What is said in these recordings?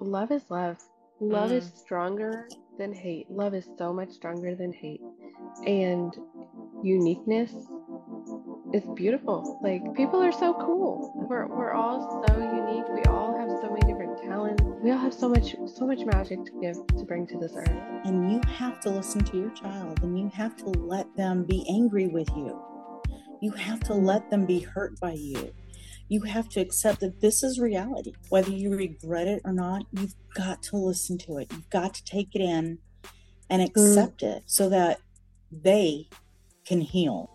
love is love. Love mm. is stronger than hate. Love is so much stronger than hate. And uniqueness is beautiful. Like people are so cool. We're we're all so unique. We all have so many different talents. We all have so much so much magic to give to bring to this earth. And you have to listen to your child and you have to let them be angry with you. You have to let them be hurt by you. You have to accept that this is reality. Whether you regret it or not, you've got to listen to it. You've got to take it in and accept mm. it so that they can heal.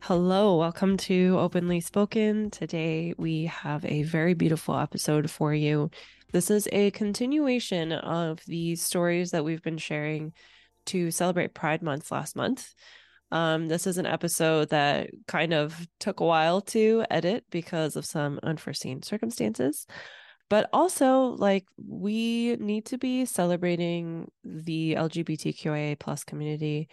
Hello, welcome to Openly Spoken. Today we have a very beautiful episode for you. This is a continuation of the stories that we've been sharing to celebrate Pride Month last month. Um, this is an episode that kind of took a while to edit because of some unforeseen circumstances. But also, like, we need to be celebrating the LGBTQIA plus community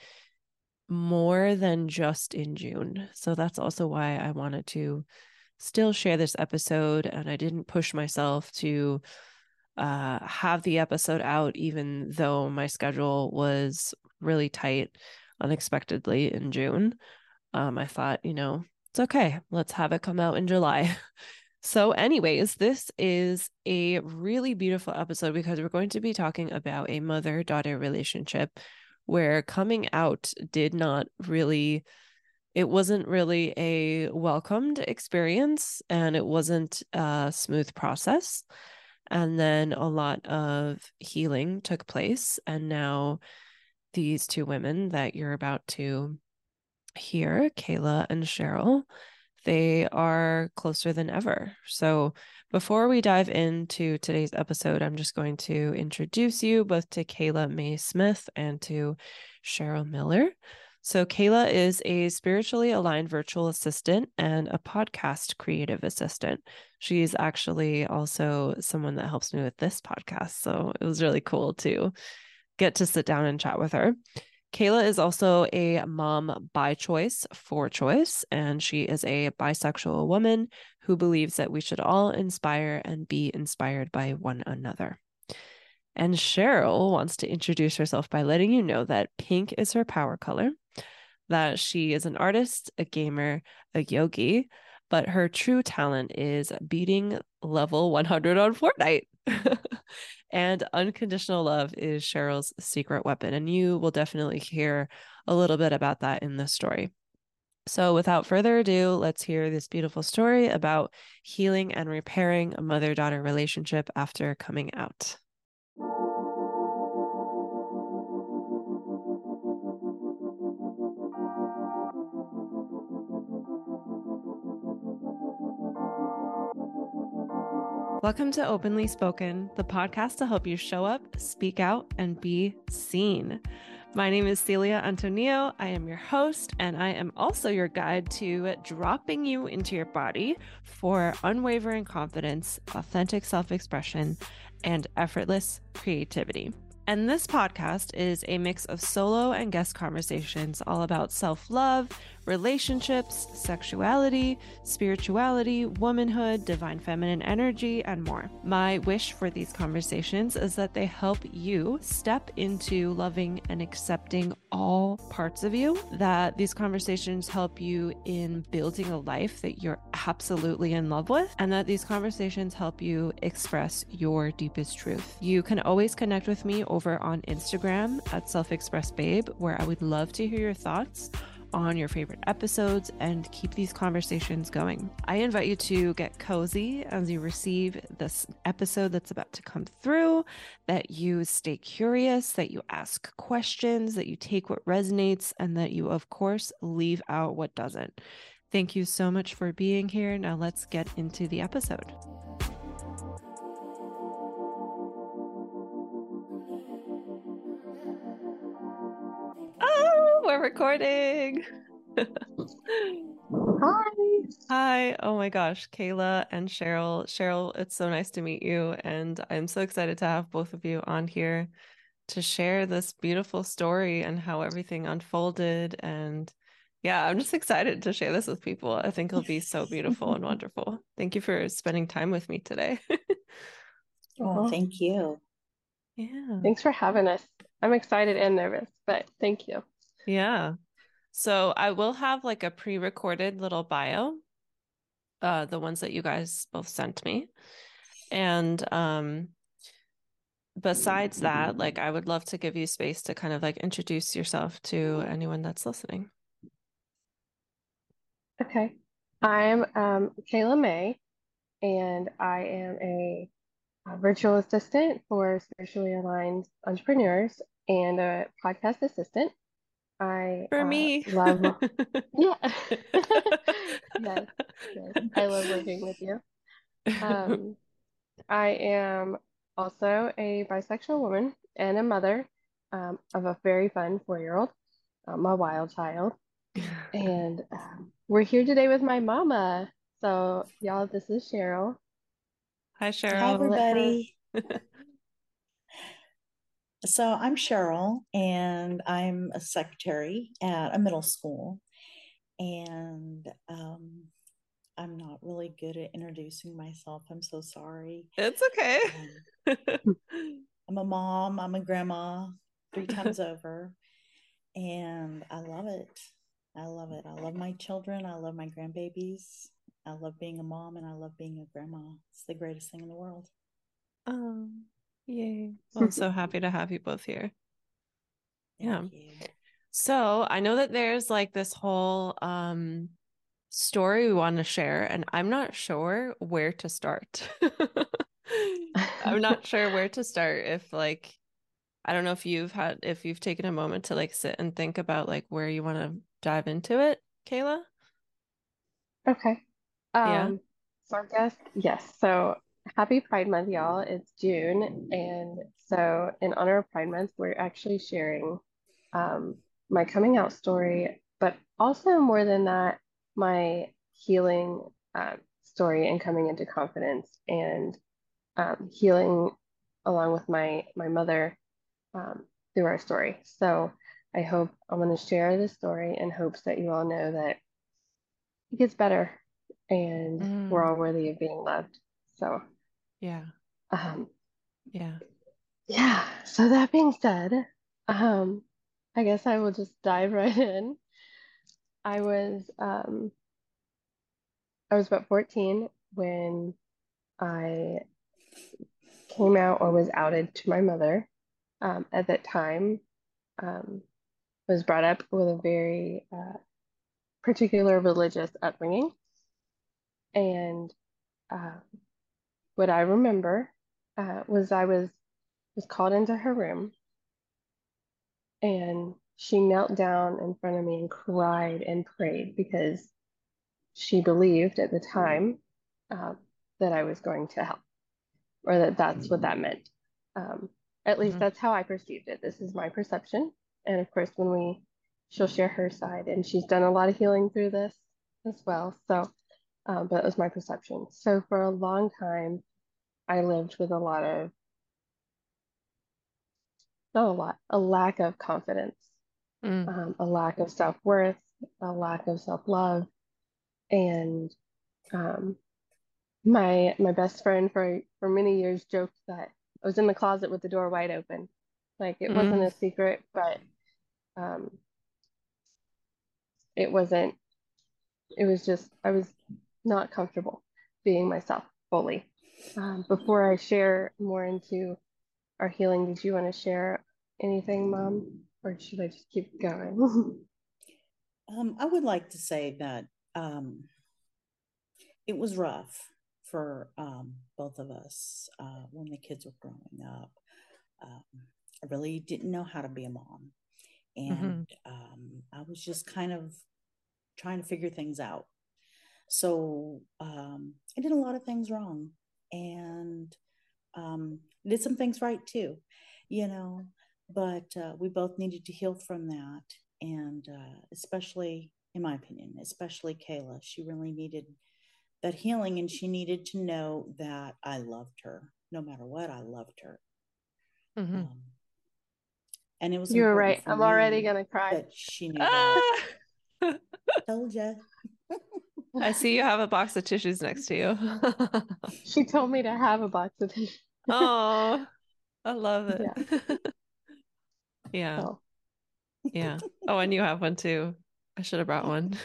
more than just in June. So that's also why I wanted to still share this episode and I didn't push myself to uh, have the episode out, even though my schedule was really tight unexpectedly in June. Um, I thought, you know, it's okay. Let's have it come out in July. so, anyways, this is a really beautiful episode because we're going to be talking about a mother daughter relationship where coming out did not really it wasn't really a welcomed experience and it wasn't a smooth process and then a lot of healing took place and now these two women that you're about to hear kayla and cheryl they are closer than ever so before we dive into today's episode, I'm just going to introduce you both to KaylaMae Smith and to Cheryl Miller. So, Kayla is a spiritually aligned virtual assistant and a podcast creative assistant. She's actually also someone that helps me with this podcast. So, it was really cool to get to sit down and chat with her. Kayla is also a mom by choice, for choice, and she is a bisexual woman who believes that we should all inspire and be inspired by one another. And Cheryl wants to introduce herself by letting you know that pink is her power color, that she is an artist, a gamer, a yogi, but her true talent is beating level 100 on Fortnite. and unconditional love is Cheryl's secret weapon. And you will definitely hear a little bit about that in this story. So, without further ado, let's hear this beautiful story about healing and repairing a mother daughter relationship after coming out. Welcome to Openly Spoken, the podcast to help you show up, speak out, and be seen. My name is Celia Antonio. I am your host, and I am also your guide to dropping you into your body for unwavering confidence, authentic self expression, and effortless creativity. And this podcast is a mix of solo and guest conversations all about self love relationships, sexuality, spirituality, womanhood, divine feminine energy, and more. My wish for these conversations is that they help you step into loving and accepting all parts of you, that these conversations help you in building a life that you're absolutely in love with, and that these conversations help you express your deepest truth. You can always connect with me over on Instagram at Self Express Babe, where I would love to hear your thoughts on your favorite episodes and keep these conversations going. I invite you to get cozy as you receive this episode that's about to come through, that you stay curious, that you ask questions, that you take what resonates, and that you, of course, leave out what doesn't. Thank you so much for being here. Now let's get into the episode. We're recording. Hi. Hi. Oh my gosh, Kayla and Cheryl. Cheryl, it's so nice to meet you. And I'm so excited to have both of you on here to share this beautiful story and how everything unfolded. And yeah, I'm just excited to share this with people. I think it'll be so beautiful and wonderful. Thank you for spending time with me today. Oh, thank you. Yeah. Thanks for having us. I'm excited and nervous, but thank you. Yeah. So I will have like a pre-recorded little bio, uh, the ones that you guys both sent me. And um besides that, like I would love to give you space to kind of like introduce yourself to anyone that's listening. Okay. I'm um, KaylaMae, and I am a, a virtual assistant for spiritually aligned entrepreneurs and a podcast assistant. I For uh, me. love, yeah, yes, yes, I love working with you. Um, I am also a bisexual woman and a mother um, of a very fun four-year-old, um, a wild child. And um, we're here today with my mama. So, y'all, this is Cheryl. Hi, Hi, Cheryl. I'll let her- everybody. So I'm Cheryl, and I'm a secretary at a middle school. And um, I'm not really good at introducing myself. I'm so sorry. It's okay. Um, I'm a mom, I'm a grandma three times over, and I love it. I love it. I love my children. I love my grandbabies. I love being a mom and I love being a grandma. It's the greatest thing in the world. Oh, yay. Well, I'm so happy to have you both here. Yeah. So I know that there's like this whole um story we want to share, and I'm not sure where to start. I'm not sure where to start. If like, I don't know if you've had if you've taken a moment to like sit and think about like where you want to dive into it, Kayla. Okay. Yeah. Um, so I guess, yes. So happy Pride Month, y'all. It's June. And so in honor of Pride Month, we're actually sharing um, my coming out story, but also more than that, my healing uh, story and coming into confidence and um, healing along with my my mother um, through our story. So I hope I'm going to share this story in hopes that you all know that it gets better and Mm. we're all worthy of being loved. So, Yeah. um, Yeah. yeah. So that being said, um, I guess I will just dive right in. I was um, I was about 14 when I came out or was outed to my mother. Um, at that time, um, was brought up with a very uh, particular religious upbringing, and uh, what I remember uh, was I was was called into her room, and she knelt down in front of me and cried and prayed because she believed at the time uh, that I was going to help, or that that's what that meant. Um, at least Mhm. that's how I perceived it. This is my perception, and of course, when we she'll share her side, and she's done a lot of healing through this as well. So, um, but it was my perception. So for a long time, I lived with a lot of not a lot, a lack of confidence, Mm. um, a lack of self-worth, a lack of self-love, and um, my my best friend for for many years joked that I was in the closet with the door wide open, like it wasn't Mm. a secret, but um, it wasn't. It was just I was not comfortable being myself fully. Um, before I share more into our healing, did you want to share anything, Mom, or should I just keep going? Um, I would like to say that um, it was rough for um, both of us uh, when the kids were growing up. Um, I really didn't know how to be a mom. And um, I was just kind of trying to figure things out. So um, I did a lot of things wrong and um, did some things right too, you know. But uh, we both needed to heal from that. And uh, especially, in my opinion, especially Kayla, she really needed that healing and she needed to know that I loved her. No matter what, I loved her. Mhm. Um, and it was You were right. I'm already gonna cry. that she knew that. Ah! Told ya. I see you have a box of tissues next to you. She told me to have a box of tissues. oh, I love it. Yeah. yeah. So, Yeah. Oh, and you have one too. I should have brought one.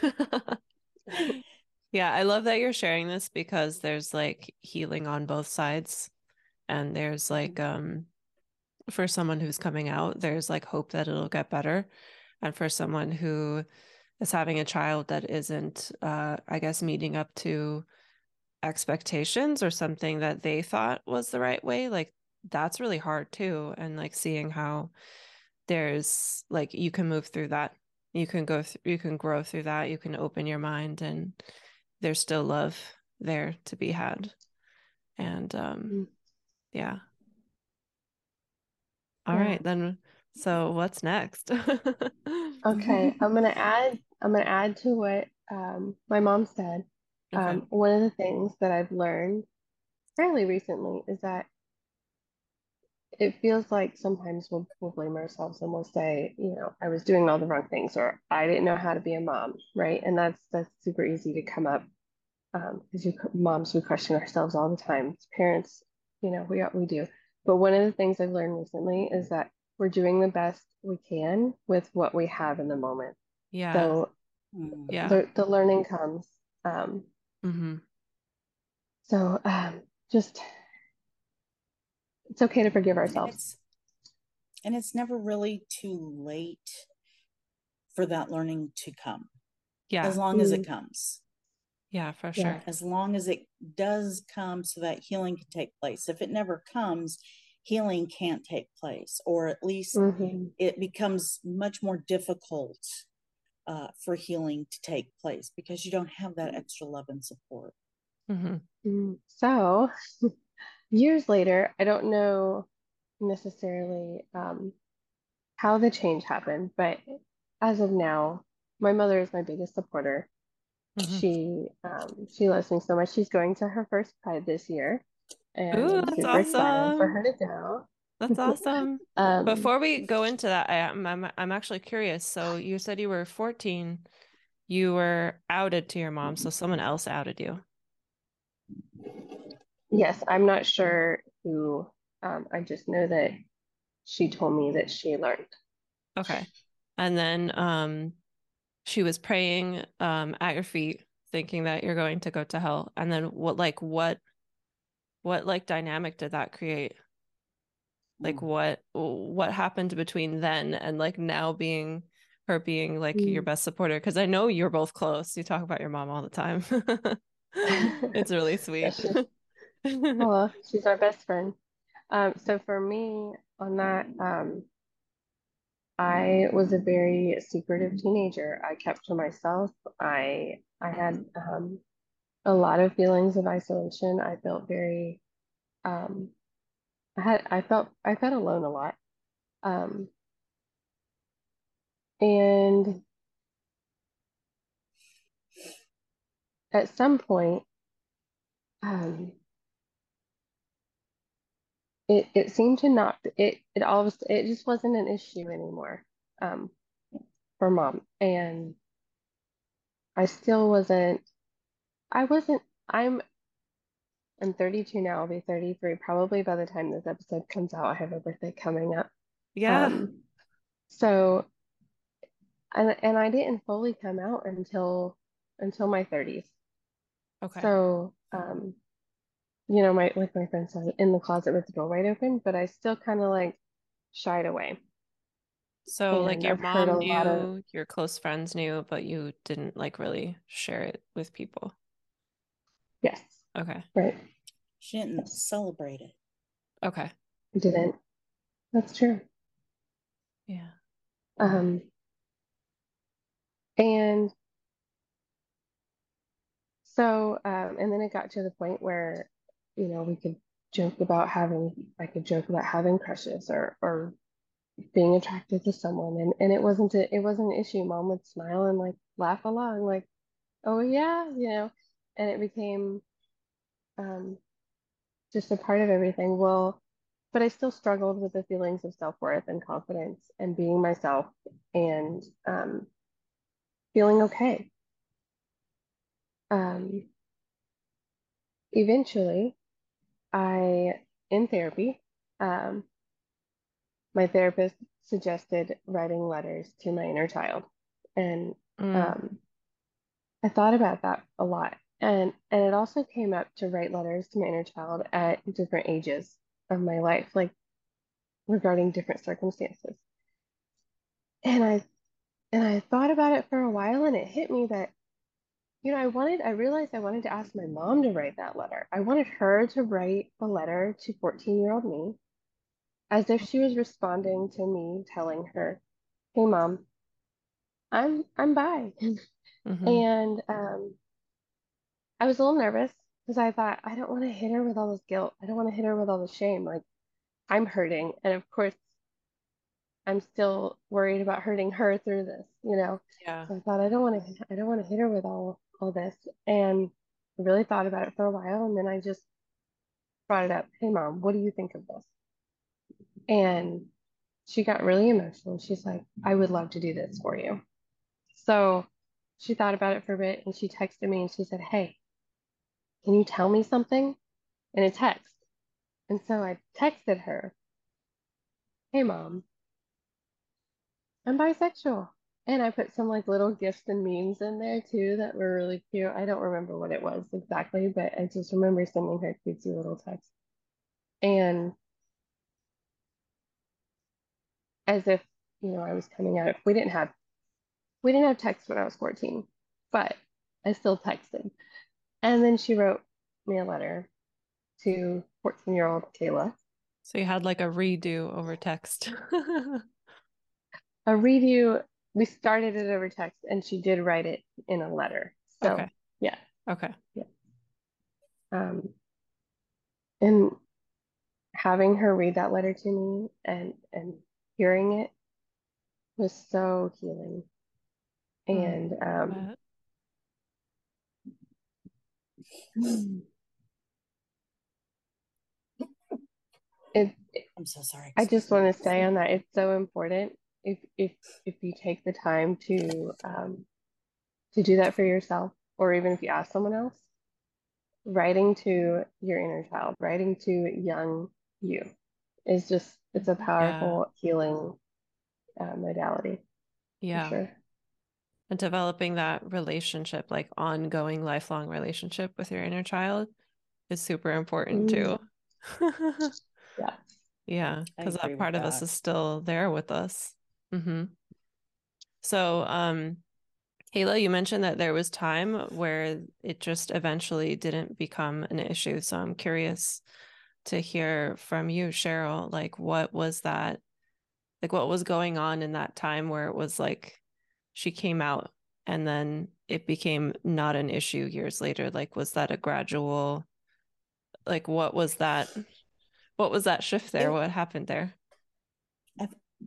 Yeah, I love that you're sharing this because there's like healing on both sides. And there's like um for someone who's coming out, there's like hope that it'll get better. And for someone who is having a child that isn't uh I guess meeting up to expectations or something that they thought was the right way, like that's really hard too. And like seeing how there's like you can move through that. You can go through you can grow through that. You can open your mind and there's still love there to be had. And um Mm. yeah. All Yeah. right, then so what's next? okay, I'm gonna add I'm gonna add to what um, my mom said. Okay. Um, one of the things that I've learned fairly recently is that it feels like sometimes we'll, we'll blame ourselves and we'll say, you know, I was doing all the wrong things or I didn't know how to be a mom, right? And that's that's super easy to come up because you moms we question ourselves all the time. As parents, you know, we we do. But one of the things I've learned recently is that we're doing the best we can with what we have in the moment. Yeah. So Mm. Yeah. the the learning comes. Um, hmm so um, just it's okay to forgive And ourselves. it's, and it's never really too late for that learning to come, Yeah. as long as Mm. it comes. Yeah, for Yeah. sure. As long as it does come so that healing can take place. If it never comes, healing can't take place, or at least Mhm. it becomes much more difficult uh, for healing to take place because you don't have that extra love and support. hmm Mm. So years later, I don't know necessarily um, how the change happened, but as of now, my mother is my biggest supporter. Mhm. She um, she loves me so much. She's going to her first Pride this year, and Ooh, that's excited for awesome. her to go. That's awesome. Um, Before we go into that, I, I'm, I'm I'm actually curious. So you said you were 14. You were outed to your mom, so someone else outed you. yes, I'm not sure who. Um, I just know that she told me that she learned. Okay. And then um she was praying um at your feet, thinking that you're going to go to hell. And then what like what what like dynamic did that create? Like Mm. what what happened between then and like now being her being like your Mm. best supporter? Because I know you're both close. You talk about your mom all the time. It's really sweet. she's oh, she's our best friend. Um, so for me on that, um, I was a very secretive teenager. I kept to myself. I I had um, a lot of feelings of isolation. I felt very um, I had I felt I felt alone a lot. Um, and at some point, um, it it seemed to not it it all it just wasn't an issue anymore um, for mom. And I still wasn't. I wasn't. I'm I'm 32 now. I'll be 33 probably by the time this episode comes out. I have a birthday coming up. Yeah. Um, so and and I didn't fully come out until until my 30s. Okay. So um, you know, my like my friends in the closet with the door wide open, but I still kind of like shied away. So like your I've mom lot of knew, your close friends knew, but you didn't like really share it with people. Yes, Okay. right. She didn't celebrate it. Okay. I didn't. That's true. Yeah. Um, and so, um, and then it got to the point where, you know, we could joke about having, I could joke about having crushes or, or being attracted to someone. And, and it wasn't a, it wasn't an issue. Mom would smile and like laugh along, like, oh yeah, you know, and it became, um, just a part of everything. Well, but I still struggled with the feelings of self-worth and confidence and being myself and, um, feeling okay. Um, eventually, I in therapy. Um, my therapist suggested writing letters to my inner child. And Mm. um, I thought about that a lot. And and it also came up to write letters to my inner child at different ages of my life, like regarding different circumstances. And I and I thought about it for a while and it hit me that, you know, I wanted, I realized I wanted to ask my mom to write that letter. I wanted her to write a letter to 14-year-old me as if she was responding to me telling her, "Hey mom, I'm I'm bi." Mhm. And um, I was a little nervous because I thought, I don't want to hit her with all this guilt. I don't want to hit her with all the shame. Like, I'm hurting. And of course, I'm still worried about hurting her through this, you know? Yeah. So I thought, I don't want to, I don't want to hit her with all all this. And I really thought about it for a while. And then I just brought it up. Hey, mom, what do you think of this? And she got really emotional. She's like, I would love to do this for you. So she thought about it for a bit and she texted me and she said, Hey, can you tell me something in a text? And so I texted her, Hey, mom, I'm bisexual. And I put some like little gifts and memes in there too that were really cute. I don't remember what it was exactly, but I just remember sending her cutesy little text. And as if, you know, I was coming out. We didn't have we didn't have text when I was 14, but I still texted. And then she wrote me a letter to 14 year old Kayla, So you had like a redo over text. a redo. We started it over text, and she did write it in a letter. So Okay. yeah, Okay. um, and having her read that letter to me and and hearing it was so healing. Mm, And um, it I'm so sorry. I just want to say on that, it's so important if if if you take the time to um to do that for yourself, or even if you ask someone else, writing to your inner child, writing to young you is just it's a powerful healing uh, modality yeah. sure. And developing that relationship, like ongoing, lifelong relationship with your inner child is super important too. Yeah. Yeah, because that part of us is still there with us. hmm So, um, Kayla, you mentioned that there was time where it just eventually didn't become an issue. So I'm curious to hear from you, Cheryl, like what was that, like what was going on in that time where it was like she came out and then it became not an issue years later? Like, was that a gradual, like what was that, what was that shift there? It- What happened there?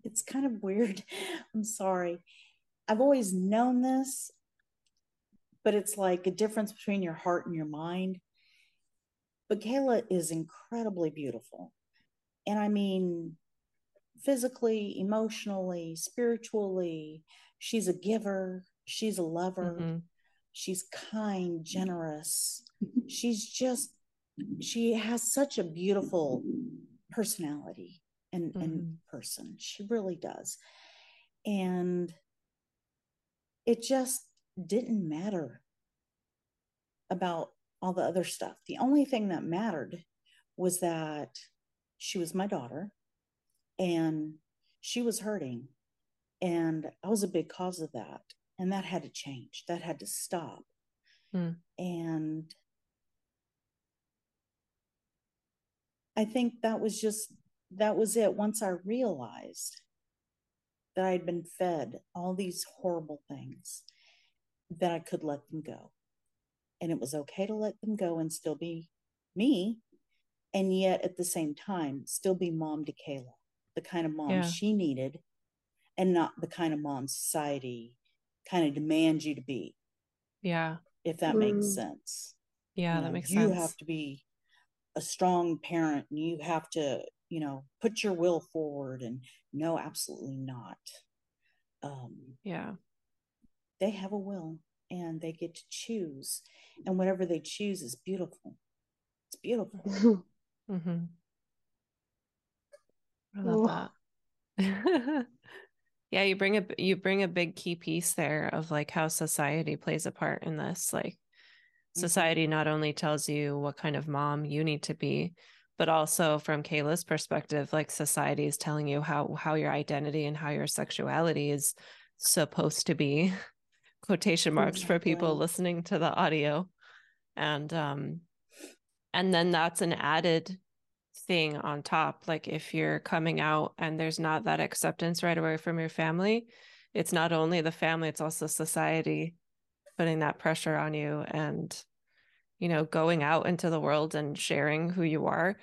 it's kind of weird. I'm sorry. I've always known this, but it's like a difference between your heart and your mind. But Kayla is incredibly beautiful. And I mean, physically, emotionally, spiritually, she's a giver, she's a lover, Mhm. she's kind, generous. She's just, she has such a beautiful personality and, and Mhm. person. She really does. And it just didn't matter about all the other stuff. The only thing that mattered was that she was my daughter and she was hurting. And I was a big cause of that. And that had to change, that had to stop. Hmm. And I think that was just, that was it. Once I realized that I had been fed all these horrible things, that I could let them go. And it was okay to let them go and still be me. And yet at the same time, still be mom to Kayla, the kind of mom Yeah. she needed, and not the kind of mom society kind of demands you to be, Yeah. if that makes Mm. sense. Yeah, You that know, makes you sense. You have to be a strong parent and you have to, you know, put your will forward. And no, absolutely not. Um, Yeah. they have a will and they get to choose. And whatever they choose is beautiful. It's beautiful. mm-hmm. I love that. yeah, you bring a you bring a big key piece there of like how society plays a part in this. Like mm-hmm. society not only tells you what kind of mom you need to be, but also from Kayla's perspective, like society is telling you how how your identity and how your sexuality is supposed to be. Quotation marks exactly. for people listening to the audio. And um and then that's an added thing on top like if you're coming out and there's not that acceptance right away from your family it's not only the family it's also society putting that pressure on you and you know going out into the world and sharing who you are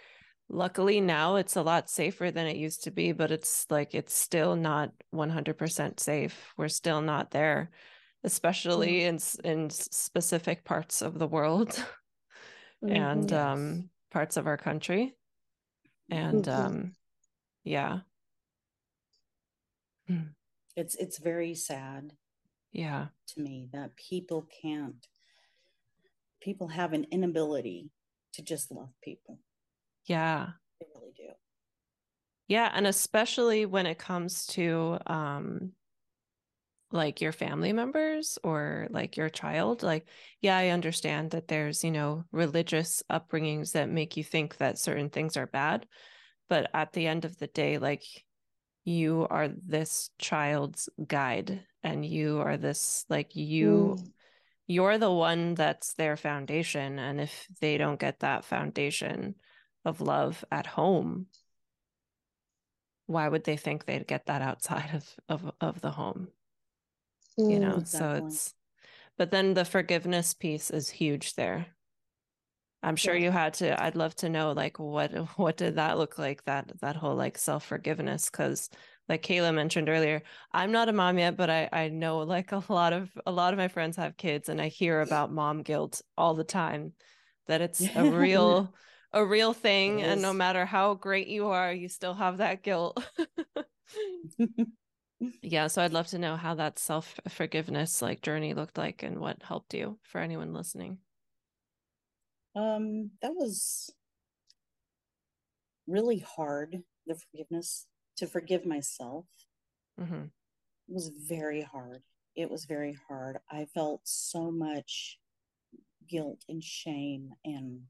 luckily now it's a lot safer than it used to be but it's like it's still not 100% safe we're still not there especially in in specific parts of the world mm-hmm. and yes. um parts of our country and mm-hmm. um yeah. Hmm. it's it's very sad yeah. to me that people can't people have an inability to just love people. Yeah. They really do. Yeah and especially when it comes to um like your family members or like your child like yeah i understand that there's you know religious upbringings that make you think that certain things are bad but at the end of the day like you are this child's guide and you are this like you mm. you're the one that's their foundation and if they don't get that foundation of love at home why would they think they'd get that outside of of, of the home you know so it's but then the forgiveness piece is huge there. I'm sure yeah. you had to i'd love to know like what what did that look like that that whole like self-forgiveness? Because like kayla mentioned earlier i'm not a mom yet but i i know like a lot of a lot of my friends have kids and i hear about mom guilt all the time that it's a real a real thing and no matter how great you are you still have that guilt yeah so i'd love to know how that self forgiveness like journey looked like and what helped you for anyone listening. Um that was really hard the forgiveness to forgive myself. Mm-hmm. it was very hard. It was very hard. I felt so much guilt and shame and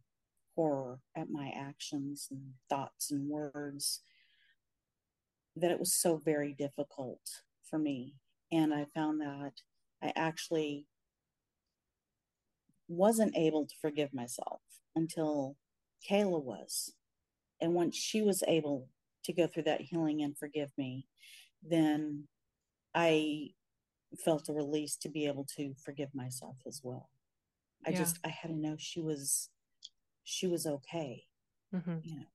horror at my actions and thoughts and words that it was so very difficult for me. And I found that I actually wasn't able to forgive myself until Kayla was. And once she was able to go through that healing and forgive me, then I felt a release to be able to forgive myself as well. I yeah. just I had to know she was she was okay. Mm-hmm. You know.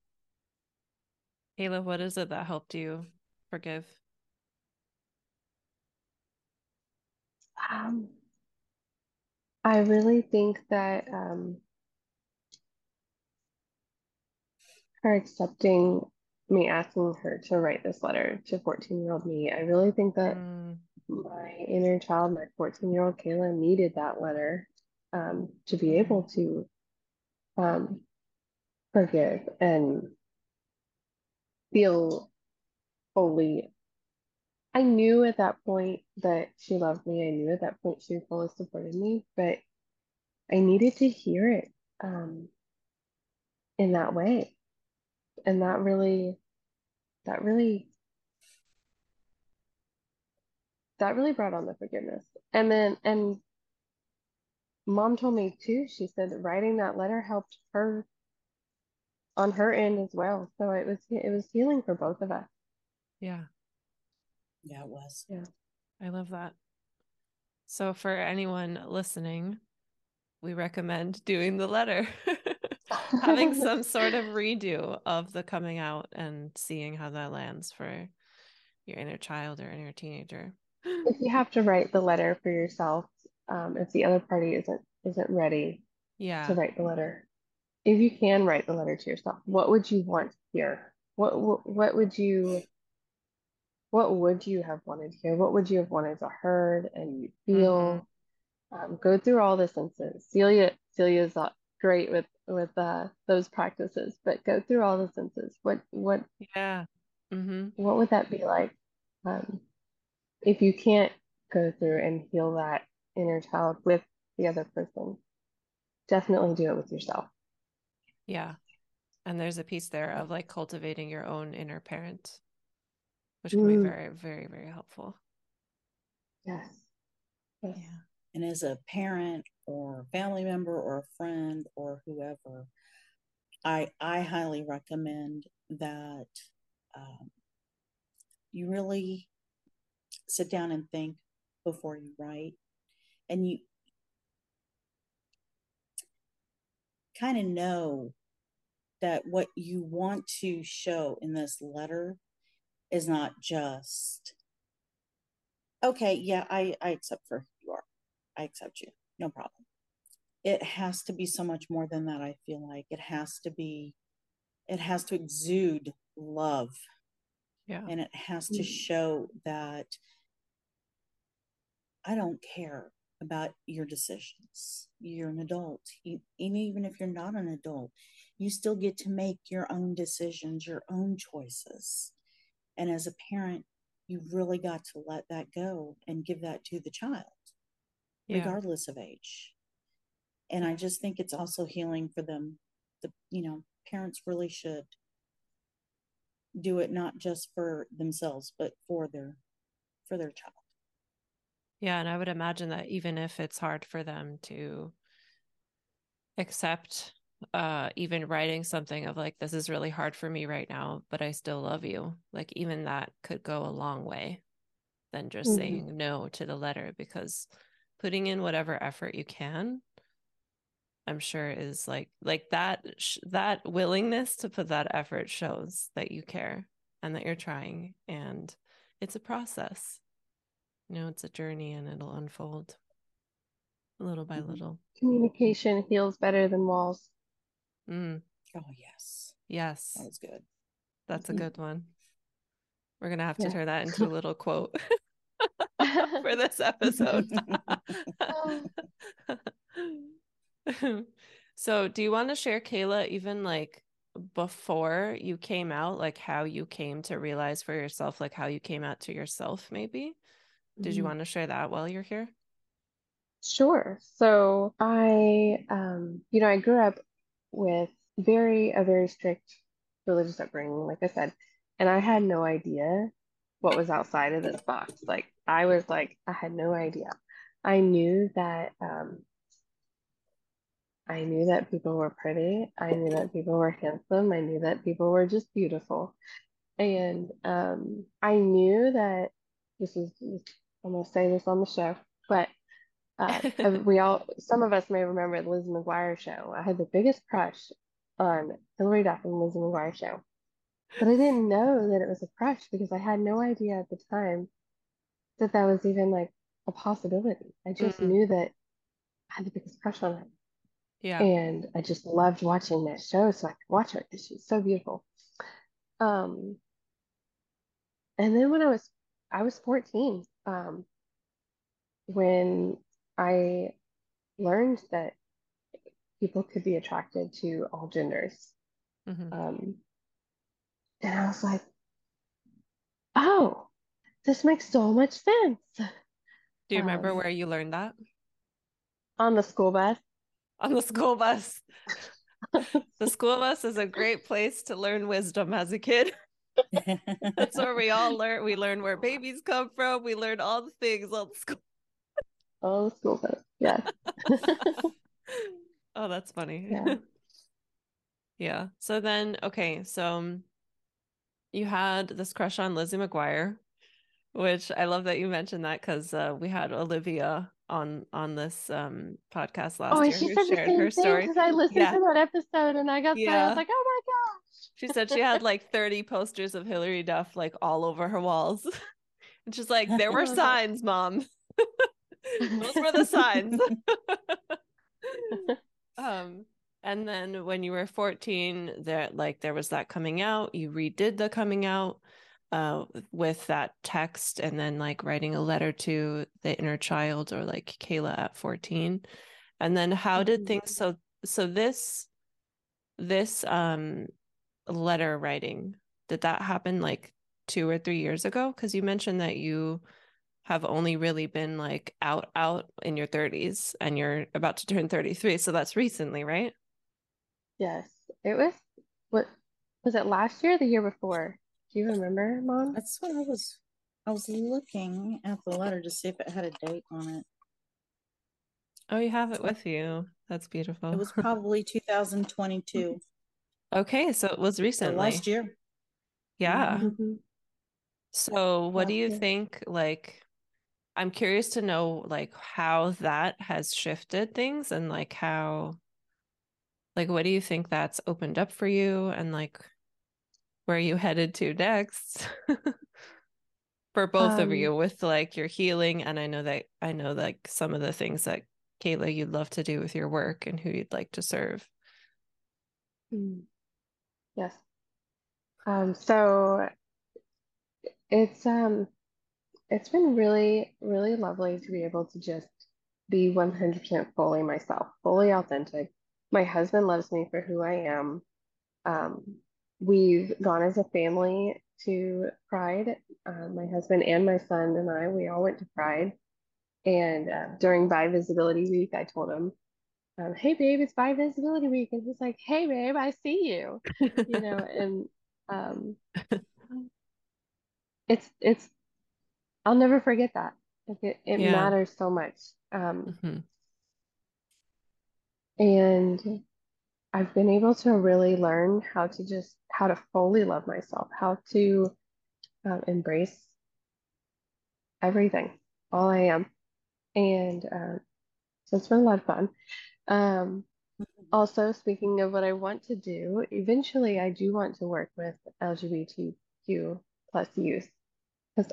Kayla, what is it that helped you forgive? Um, I really think that um, her accepting me asking her to write this letter to 14 year old me, I really think that mm. my inner child, my 14 year old Kayla, needed that letter um, to be able to um, forgive and feel fully. I knew at that point that she loved me. I knew at that point she fully supported me, but I needed to hear it um, in that way. And that really, that really, that really brought on the forgiveness. And then, and mom told me too, she said writing that letter helped her on her end as well. So it was it was healing for both of us. Yeah. Yeah, it was. Yeah. I love that. So for anyone listening, we recommend doing the letter. Having some sort of redo of the coming out and seeing how that lands for your inner child or inner teenager. If you have to write the letter for yourself, um, if the other party isn't isn't ready yeah. to write the letter, if you can write the letter to yourself, what would you want here? What what, what would you what would you have wanted here? What would you have wanted to heard and feel? Mm-hmm. Um, go through all the senses. Celia Celia's great with with uh, those practices, but go through all the senses. What what yeah Mm-hmm. What would that be like? Um, if you can't go through and heal that inner child with the other person, definitely do it with yourself. Yeah. And there's a piece there of like cultivating your own inner parent, which can Mm. be very, very, very helpful. Yes. Yes. Yeah. And as a parent or family member or a friend or whoever, I I highly recommend that um, you really sit down and think before you write, and you kind of know that what you want to show in this letter is not just okay yeah i i accept for who you are. I accept you. No problem. It has to be so much more than that i feel like. It has to be it has to exude love. Yeah. and it has to Mm. show that i don't care about your decisions. You're an adult. You, and even if you're not an adult you still get to make your own decisions your own choices. And as a parent you really got to let that go and give that to the child Yeah. regardless of age. And i just think it's also healing for them. The you know parents really should do it not just for themselves but for their for their child Yeah, and I would imagine that even if it's hard for them to accept uh even writing something of like this is really hard for me right now, but I still love you. Like even that could go a long way than just Mhm. saying no to the letter because putting in whatever effort you can I'm sure is like like that sh- that willingness to put that effort shows that you care and that you're trying and it's a process. You know, it's a journey and it'll unfold little by Mhm. little. Communication heals better than walls. Mm, oh yes yes, that's good that's a Mhm. good one. We're gonna have to Yeah. turn that into a little quote for this episode. so, do you want to share, Kayla, even like before you came out, like how you came to realize for yourself, like how you came out to yourself, maybe? Did you Mhm. want to share that while you're here? Sure. So I, um, you know, I grew up with very a very strict religious upbringing, like I said, and I had no idea what was outside of this box. Like I was like, I had no idea. I knew that um, I knew that people were pretty. I knew that people were handsome. I knew that people were just beautiful. And um, I knew that this is, I'm going to say this on the show, but uh, we all, some of us may remember the Lizzie McGuire show. I had the biggest crush on Hilary Duff and the Lizzie McGuire show, but I didn't know that it was a crush because I had no idea at the time that that was even like a possibility. I just Mhm. knew that I had the biggest crush on her. Yeah. And I just loved watching that show so I could watch her because she's so beautiful. Um, and then when I was I was 14, um, when I learned that people could be attracted to all genders. Mhm. Um, and I was like, oh, this makes so much sense. Do you remember um, where you learned that? On the school bus. On the school bus. The school bus is a great place to learn wisdom as a kid. That's where we all learn. We learn where babies come from. We learn all the things on the school. On the school bus. Yes. oh, that's funny. Yeah. yeah. So then, okay, so um, you had this crush on Lizzie McGuire, which I love that you mentioned that because uh, we had Olivia on on this um podcast last Oh, year she who said the same her thing story. because I listened Yeah. to that episode and I got so I was like, oh. She said she had like 30 posters of Hilary Duff like all over her walls. and she's like, there were signs, mom. Those were the signs. um, and then when you were 14, there like there was that coming out. You redid the coming out uh with that text and then like writing a letter to the inner child or like Kayla at 14. And then how did Mhm. things so so this this um letter writing did that happen like two or three years ago? Because you mentioned that you have only really been like out out in your 30s and you're about to turn 33 so that's recently right yes it was what was it last year or the year before do you remember mom That's what I was. I was looking at the letter to see if it had a date on it. oh you have it with you that's beautiful It was probably 2022 okay so it was recently last year. yeah Mhm. Mhm. so what do you year. think like i'm curious to know like how that has shifted things and like how like what do you think that's opened up for you and like where are you headed to next for both of Um, you with like your healing and i know that i know like some of the things that kayla you'd love to do with your work and who you'd like to serve Mm. Yes. Um, so it's um it's been really, really lovely to be able to just be 100% fully myself, fully authentic. My husband loves me for who I am. Um, we've gone as a family to Pride. Uh, my husband and my son and I, we all went to Pride. And uh, during Bi Visibility Week, I told him, um, "Hey, babe, it's Bi Visibility Week," and he's like, "Hey, babe, I see you," you know. And um, it's it's I'll never forget that. Like it, it Yeah. matters so much. Um, Mhm. and I've been able to really learn how to just how to fully love myself, how to um, embrace everything, all I am. And um, so it's been a lot of fun. Um, also, speaking of what I want to do, eventually I do want to work with LGBTQ plus youth because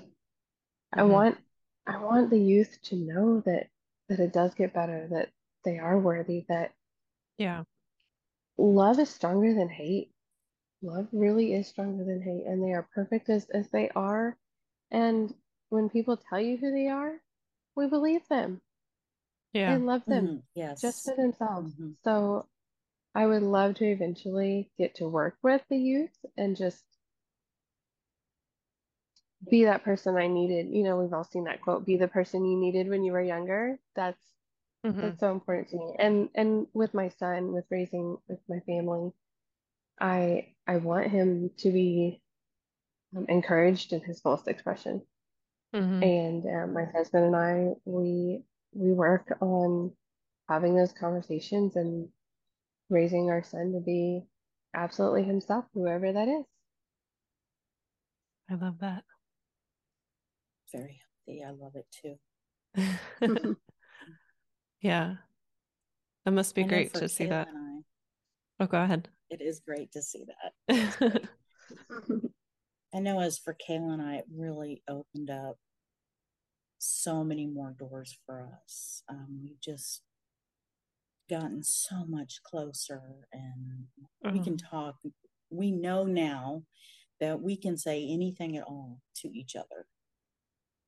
I Mhm. want I want the youth to know that that it does get better, that they are worthy, that yeah love is stronger than hate. Love really is stronger than hate, and they are perfect as as they are. And when people tell you who they are, we believe them yeah and love them Mhm. Yes. just for themselves. Mhm. So I would love to eventually get to work with the youth and just be that person I needed. You know, we've all seen that quote, be the person you needed when you were younger. That's Mhm. that's so important to me. And and with my son, with raising with my family, I I want him to be um, encouraged in his fullest expression. Mhm. And um, my husband and I, we we work on having those conversations and raising our son to be absolutely himself, whoever that is. i love that Very healthy. I love it too. yeah it must be I great for to see that and oh go ahead it is great to see that. I know as for Kayla and I, it really opened up so many more doors for us. Um, we've just gotten so much closer and we can Oh, talk. We know now that we can say anything at all to each other.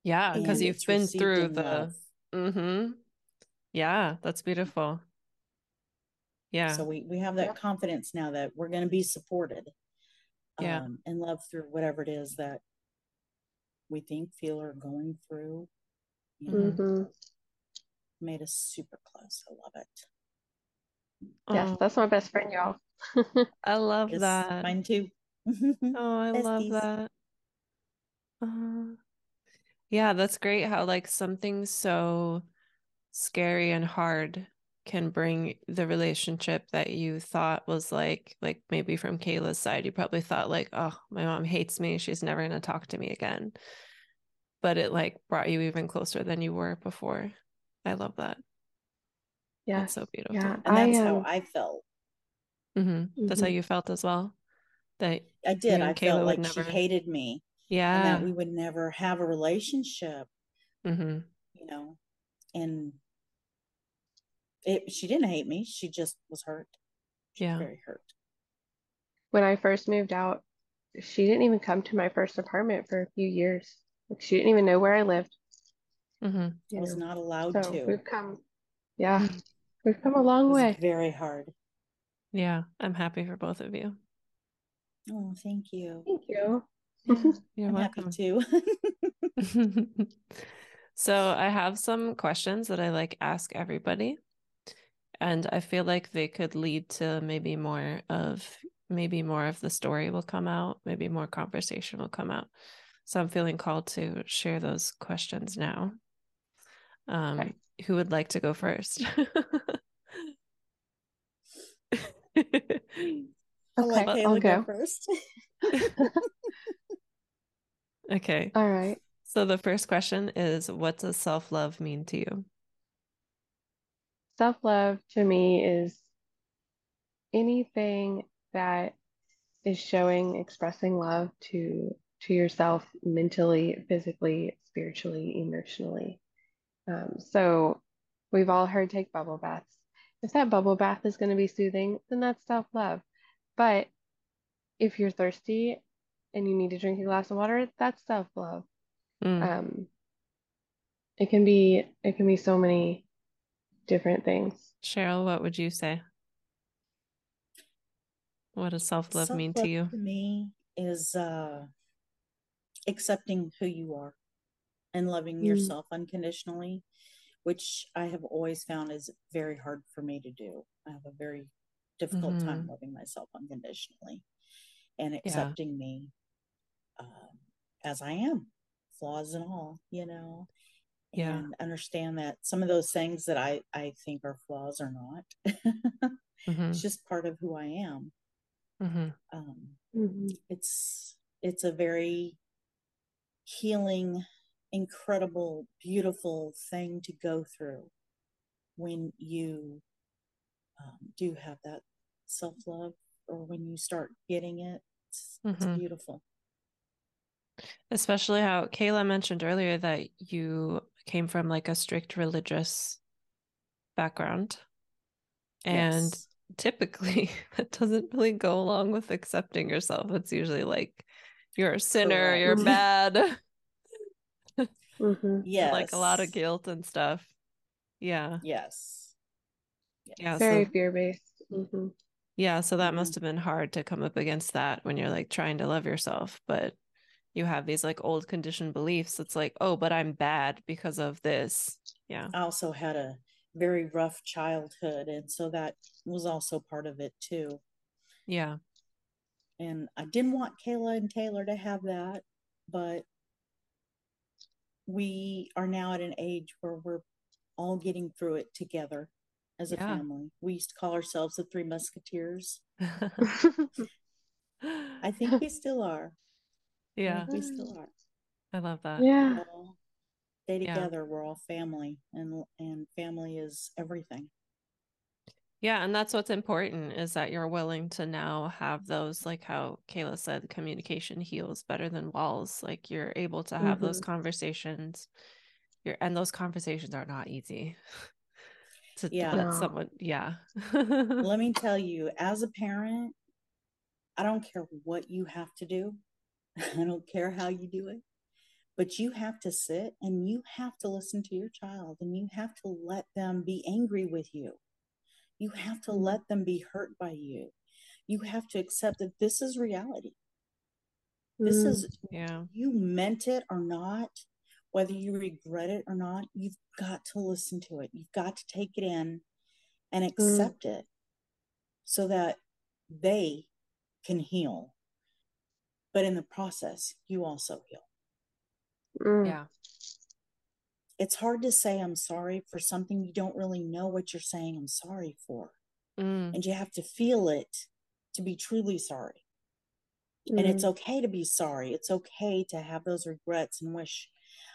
yeah because you've been through the mm-hmm yeah that's beautiful yeah So we, we have that Yep. confidence now that we're going to be supported Yeah. um, and loved through whatever it is that we think, feel, or going through. You know, hmm made us super close. I love it. Yes, oh that's my best friend, y'all. i love Yes, that mine too. oh i love that uh, yeah that's great how like something so scary and hard can bring the relationship that you thought was like like maybe from Kayla's side you probably thought like oh my mom hates me she's never going to talk to me again but it like brought you even closer than you were before i love that Yeah. that's so beautiful Yeah, And I that's how um I felt. hmm that's how mhm. you felt as well that I did. I and felt Kayla would like she hated me and yeah that we would never have a relationship, hmm you know. And it she didn't hate me. She just was hurt. She was Yeah. very hurt. when I first moved out, she didn't even come to my first apartment for a few years. Like she didn't even know where I lived, hmm I you was know. not allowed So to. we've come, yeah, Mm. we've come a It long was way. very hard. yeah i'm happy for both of you Oh, thank you. Thank you. Yeah, You're I'm welcome. happy to. so I have some questions that I like ask everybody. And I feel like they could lead to maybe more of maybe more of the story will come out, maybe more conversation will come out. So I'm feeling called to share those questions now. Um, Okay. who would like to go first? I'll let Okay, Kayla I'll go go. first. okay. All right. So the first question is what does self-love mean to you? Self-love to me is anything that is showing, expressing love to to yourself mentally, physically, spiritually, emotionally. Um, so we've all heard take bubble baths. If that bubble bath is going to be soothing, then that's self-love. But if you're thirsty and you need to drink a glass of water, that's self-love. Mm, Um, it can be it can be so many different things. Cheryl, what would you say? What does self-love mean to you? to me is uh, accepting who you are and loving Mm. yourself unconditionally, which I have always found is very hard for me to do. I have a very difficult time Mhm. loving myself unconditionally and accepting me um, as I am, flaws and all, you know, Yeah. and understand that some of those things that I, I think are flaws are not. hmm it's just part of who I am. hmm Um, Mhm. it's it's a very healing incredible beautiful thing to go through when you um, do have that self-love or when you start getting it it's, it's Mhm. beautiful Especially how Kayla mentioned earlier that you came from like a strict religious background. And Yes. typically that doesn't really go along with accepting yourself. It's usually like you're a sinner, you're Correct. bad, Mhm. yes like a lot of guilt and stuff. Yeah. yes Yeah. Very So fear-based. hmm yeah, so that Mhm. must have been hard to come up against that when you're like trying to love yourself, but you have these like old conditioned beliefs. It's like, oh, but I'm bad because of this. Yeah. i also had a very rough childhood and so that was also part of it too Yeah. And I didn't want Kayla and Taylor to have that, but we are now at an age where we're all getting through it together as a Yeah. family. We used to call ourselves the Three Musketeers. I think we still are. Yeah, we still are. I love that. Yeah. all stay Yeah. together. We're all family, and and family is everything. Yeah, and that's what's important is that you're willing to now have those, like how Kayla said, communication heals better than walls. Like you're able to have those mm-hmm. conversations. You're and those conversations are not easy to Yeah. let someone, yeah. Let me tell you, as a parent, I don't care what you have to do. I don't care how you do it. But you have to sit and you have to listen to your child and you have to let them be angry with you. You have to Mm. let them be hurt by you. You have to accept that this is reality. This Mm. is, yeah. you meant it or not, whether you regret it or not, you've got to listen to it. You've got to take it in and accept it so that they can heal. But in the process, you also heal. Mm. Yeah. It's hard to say I'm sorry for something you don't really know what you're saying I'm sorry for. Mm, And you have to feel it to be truly sorry. And it's Mm. okay to be sorry. It's okay to have those regrets and wish.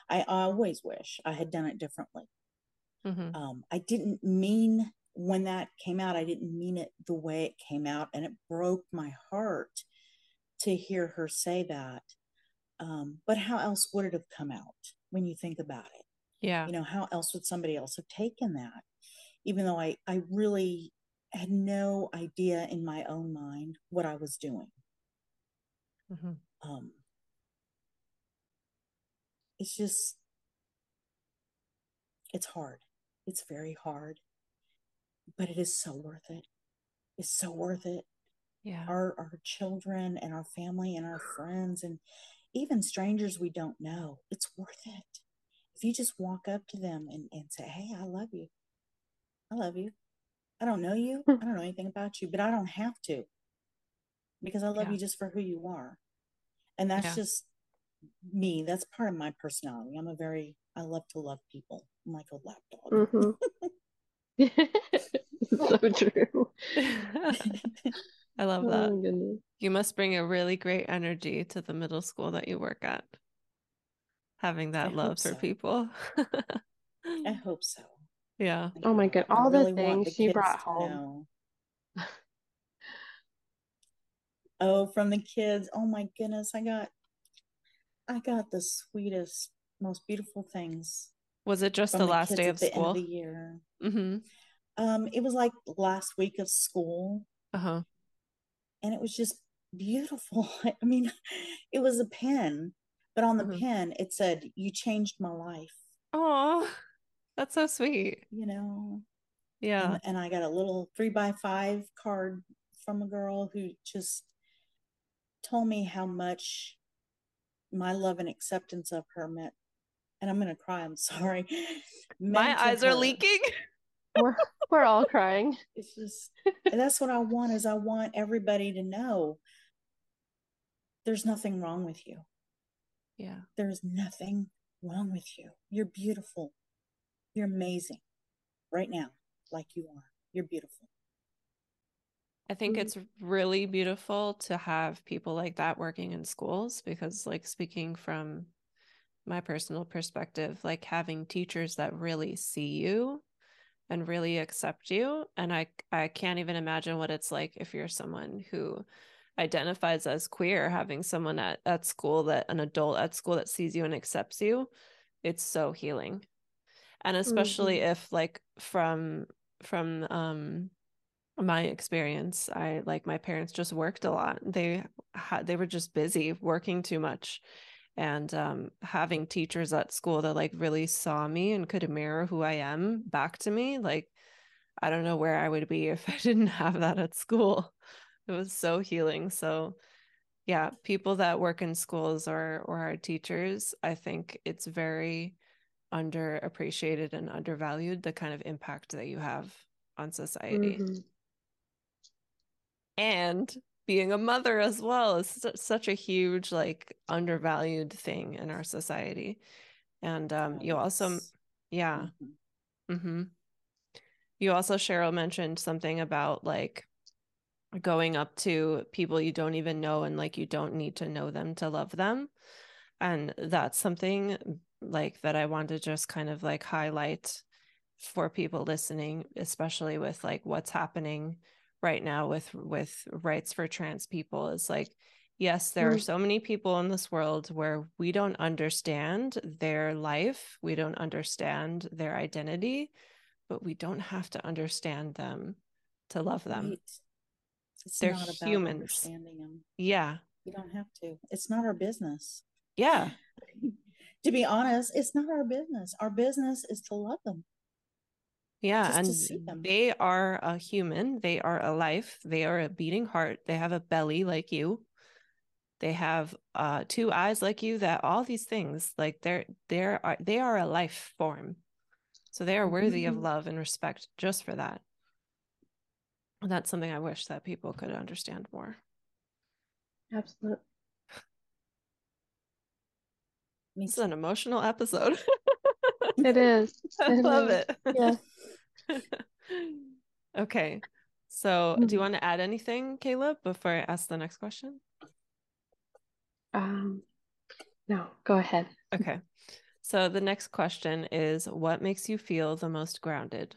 I always wish I had done it differently. mhm. um, I didn't mean when that came out, I didn't mean it the way it came out. And it broke my heart to hear her say that. Um, but how else would it have come out when you think about it? Yeah. You know, how else would somebody else have taken that? Even though I, I really had no idea in my own mind what I was doing. mhm. Um, it's just, it's hard. It's very hard, but it is so worth it. It's so worth it. Yeah. our our children and our family and our friends and even strangers we don't know it's worth it if you just walk up to them and, and say hey i love you i love you i don't know you i don't know anything about you but i don't have to because i love Yeah. you just for who you are and that's Yeah. just me that's part of my personality i'm a very i love to love people i'm like a lapdog Mhm. so true. I love Oh that. my goodness. You must bring a really great energy to the middle school that you work at. Having that I love for so. people. i hope so yeah. Oh my god, all really the want things the she brought home. Oh, from the kids. Oh my goodness, I got I got the sweetest, most beautiful things Was it just the the last kids day at of the end of school? the year. Mm-hmm. Um, it was like last week of school, Uh-huh. and it was just beautiful. I mean, it was a pen, but on the Mhm. pen it said, "You changed my life." Oh, that's so sweet. You know, Yeah. and and I got a little three by five card from a girl who just told me how much my love and acceptance of her meant. And I'm gonna cry. I'm sorry. My meant to eyes are her. leaking. We're we're all crying. It's just and that's what I want is I want everybody to know there's nothing wrong with you. Yeah. There's nothing wrong with you. You're beautiful. You're amazing. Right now, like you are. You're beautiful. I think Mhm. it's really beautiful to have people like that working in schools because, like, speaking from my personal perspective, like having teachers that really see you and really accept you. And I, I can't even imagine what it's like if you're someone who identifies as queer, having someone at, at school that an adult at school that sees you and accepts you. It's so healing. And especially if like from from um my experience i like my parents just worked a lot they had they were just busy working too much and um having teachers at school that like really saw me and could mirror who i am back to me like i don't know where i would be if i didn't have that at school it was so healing. So yeah people that work in schools or or are teachers i think it's very underappreciated and undervalued the kind of impact that you have on society. Mhm. and being a mother as well is such a huge like undervalued thing in our society. And um you also yeah. Mhm. hmm you also cheryl mentioned something about like going up to people you don't even know and like you don't need to know them to love them and that's something like that i want to just kind of like highlight for people listening especially with like what's happening right now with with rights for trans people is like yes there are Mm. so many people in this world where we don't understand their life we don't understand their identity but we don't have to understand them to love them Right. It's They're not about humans. understanding them. yeah You don't have to. It's not our business. yeah To be honest, it's not our business. Our business is to love them. Yeah, just and they are a human. They are a life. They are a beating heart. They have a belly like you. They have uh two eyes like you. That all these things, like they're they're are they are a life form. So they are worthy of Mhm. love and respect just for that. That's something I wish that people could understand more. Absolutely. This is an emotional episode. It is. I It love is. it. Yeah. okay. So, do you Mhm. want to add anything, Kayla, before I ask the next question? Um, no, go ahead. Okay. So the next question is what makes you feel the most grounded?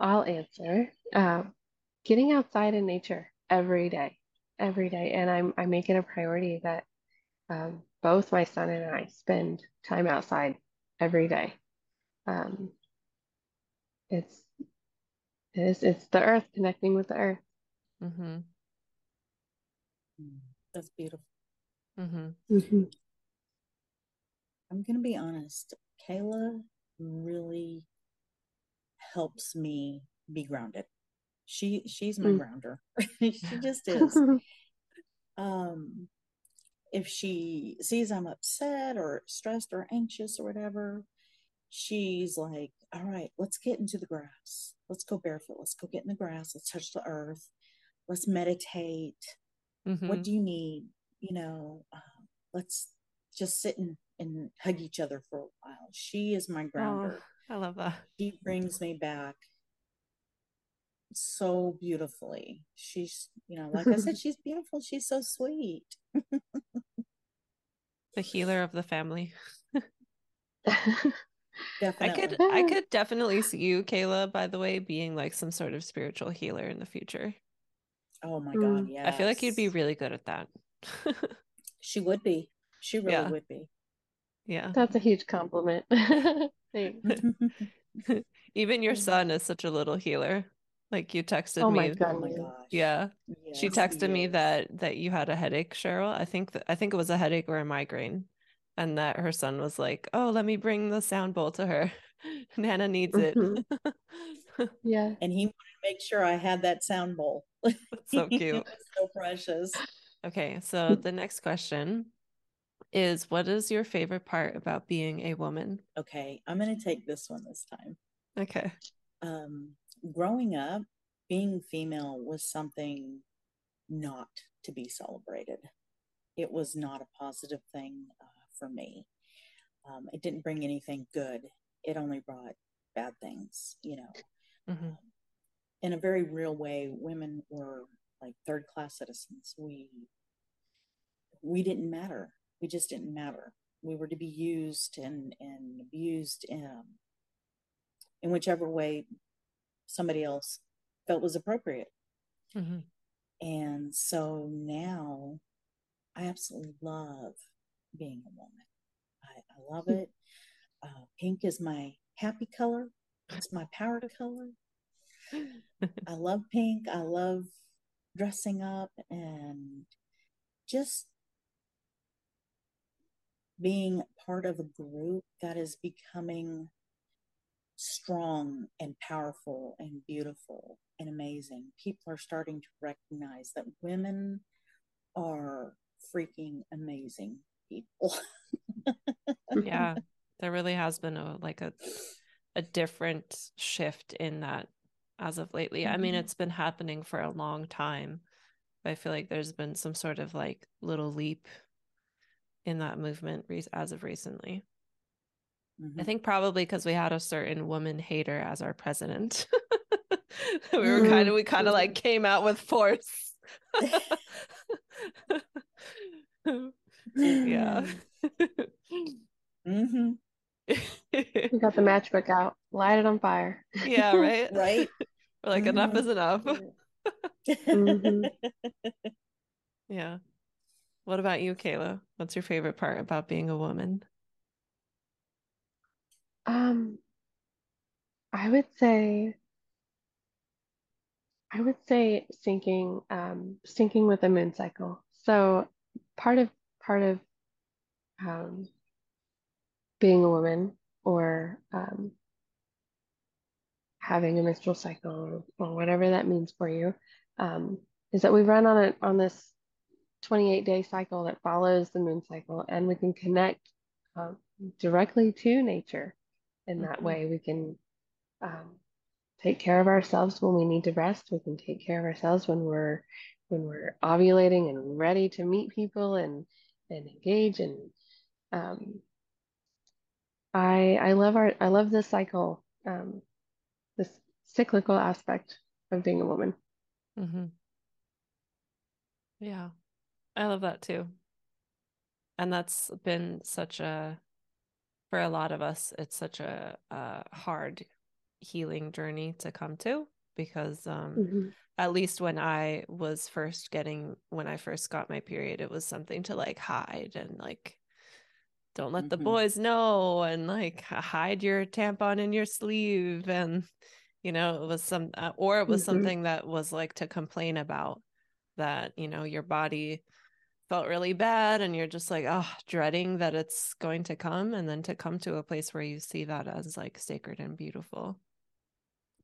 I'll answer. Uh, getting outside in nature every day, every day, and I'm I'm making a priority that um, both my son and I spend time outside every day. Um, it's it's it's the earth connecting with the earth. Mm-hmm. Mm, That's beautiful. Mm-hmm. Mm-hmm. I'm going to be honest. Kayla really helps me be grounded. She she's my Mm. grounder. she just is. um if she sees I'm upset or stressed or anxious or whatever, she's like, All right, let's get into the grass. Let's go barefoot. Let's go get in the grass. Let's touch the earth. Let's meditate. Mhm. What do you need? You know, uh, let's just sit and, and hug each other for a while. She is my Oh, grounder. I love that. She brings me back so beautifully. She's, you know, like I said, she's beautiful. She's so sweet. The healer of the family. Definitely. I could I could definitely see you, Kayla, by the way, being like some sort of spiritual healer in the future. Oh my Mm. God, yeah. I feel like you'd be really good at that. She would be. She really Yeah. would be. yeah. That's a huge compliment. Thanks. Even your son is such a little healer. Like you texted Oh me. my oh my goodness. gosh. Yeah. She texted he me that that you had a headache, Cheryl. I think that I think it was a headache or a migraine. And that her son was like, "Oh, let me bring the sound bowl to her. Nana needs it." Mhm. Yeah. And he wanted to make sure I had that sound bowl. so cute. so precious. Okay, so the next question is what is your favorite part about being a woman? Okay, I'm going to take this one this time. Okay. Um, growing up, being female was something not to be celebrated. It was not a positive thing uh, for me. Um, it didn't bring anything good. It only brought bad things, you know. hmm Um, in a very real way, women were like third class citizens. We we didn't matter. We just didn't matter. We were to be used and and abused in, in whichever way somebody else felt was appropriate. hmm And so now I absolutely love being a woman. I, I love it. Uh, pink is my happy color. It's my power color. I love pink. I love dressing up and just being part of a group that is becoming strong and powerful and beautiful and amazing. People are starting to recognize that women are freaking amazing people. Yeah. There really has been a like a a different shift in that as of lately. I mean, Mhm. it's been happening for a long time. But I feel like there's been some sort of like little leap in that movement as of recently. I Mhm. think probably because we had a certain woman hater as our president. we were Mm. kind of we kind of like came out with force. yeah. hmm We got the matchbook out. Light it on fire. yeah, right? Right? We're like enough Mhm. is enough. Mhm. Yeah. What about you, Kayla? What's your favorite part about being a woman? Um, I would say, I would say syncing, um, syncing with the moon cycle. So part of part of um, being a woman or um, having a menstrual cycle or whatever that means for you, um, is that we run on it on this 28 day cycle that follows the moon cycle, and we can connect um, directly to nature in that Mhm. way. We can um, take care of ourselves when we need to rest. We can take care of ourselves when we're when we're ovulating and ready to meet people and and engage and um, I I love our I love this cycle, um, this cyclical aspect of being a woman. Mm-hmm. Yeah, I love that too. And that's been such a, for a lot of us, it's such a, a hard healing journey to come to because um, Mhm. at least when I was first getting, when I first got my period, it was something to like hide and like, don't let the Mhm. boys know and like hide your tampon in your sleeve. And, you know, it was some, uh, or it was Mhm. something that was like to complain about that, you know, your body felt really bad and you're just like, oh, dreading that it's going to come. And then to come to a place where you see that as like sacred and beautiful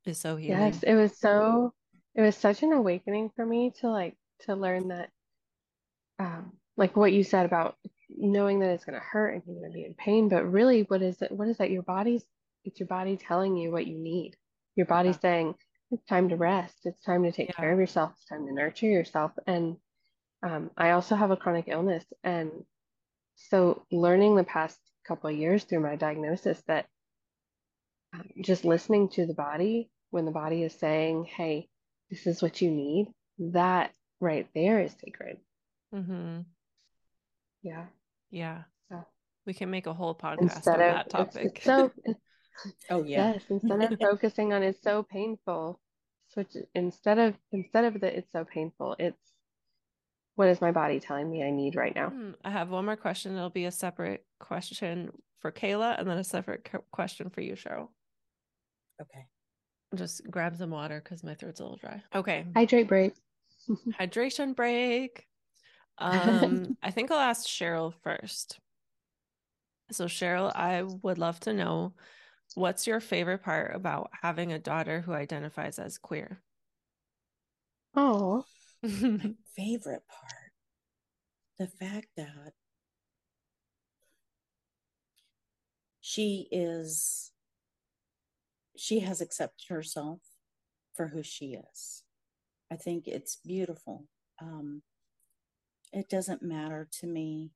is so healing. Yes, it was so it was such an awakening for me to like to learn that um like what you said about knowing that it's going to hurt and you're going to be in pain, but really what is it what is that your body's it's your body telling you what you need. Your body's Yeah. saying it's time to rest, it's time to take Yeah. care of yourself, it's time to nurture yourself. And um, I also have a chronic illness, and so learning the past couple of years through my diagnosis that um, just listening to the body when the body is saying, "Hey, this is what you need," that right there is sacred. Mm-hmm. Yeah. Yeah. So We can make a whole podcast instead on of that topic. it's so it's, Oh yeah. yes, instead of focusing on it's so painful, switch instead of instead of the it's so painful, it's what is my body telling me I need right now? Hmm, I have one more question. It'll be a separate question for Kayla and then a separate co- question for you, Cheryl. Okay. Just grab some water because my throat's a little dry. Okay. Hydrate break. Hydration break. Um, I think I'll ask Cheryl first. So, Cheryl, I would love to know what's your favorite part about having a daughter who identifies as queer? Oh, My favorite part, the fact that she is, she has accepted herself for who she is. I think it's beautiful. Um, it doesn't matter to me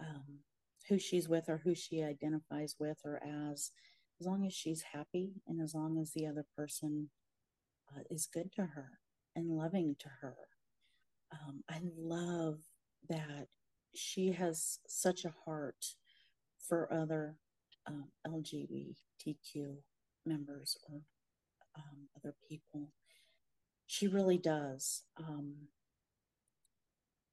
um, who she's with or who she identifies with or as, as long as she's happy and as long as the other person uh, is good to her and loving to her. Um, I love that she has such a heart for other um, LGBTQ members or um, other people. She really does. Um,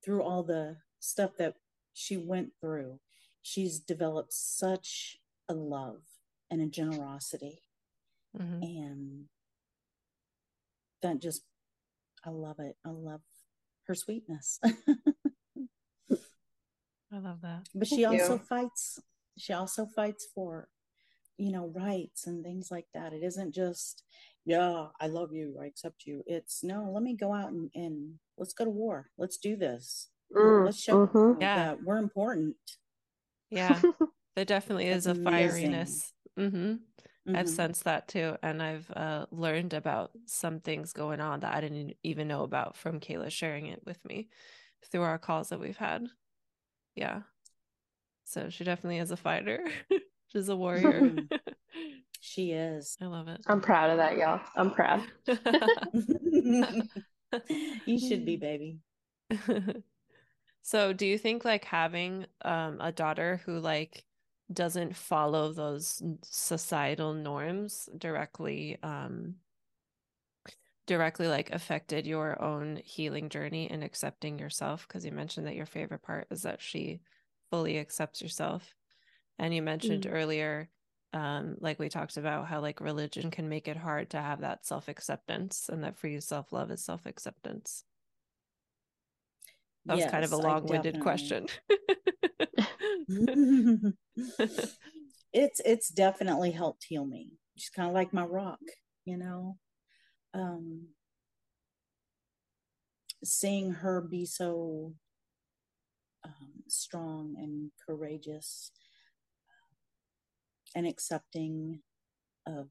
through all the stuff that she went through, she's developed such a love and a generosity. Mhm. And that just, I love it. I love her sweetness. I love that. but she Thank also you. fights she also fights for you know rights and things like that it isn't just yeah i love you i accept you it's no let me go out and, and let's go to war let's do this Mm, let's show mhm. Yeah. that we're important Yeah, there definitely is That's a amazing. fieriness. Hmm I've sensed that too. And I've uh, learned about some things going on that I didn't even know about from Kayla sharing it with me through our calls that we've had. Yeah. So she definitely is a fighter. She's a warrior. She is I love it. I'm proud of that, y'all. I'm proud. you should be baby so do you think like having um a daughter who like doesn't follow those societal norms directly um directly like affected your own healing journey and accepting yourself because you mentioned that your favorite part is that she fully accepts yourself and you mentioned Mm. earlier um like we talked about how like religion can make it hard to have that self-acceptance and that for you self-love is self-acceptance that was kind of a long-winded question it's it's definitely helped heal me. She's kind of like my rock, you know. Um seeing her be so um, strong and courageous and accepting of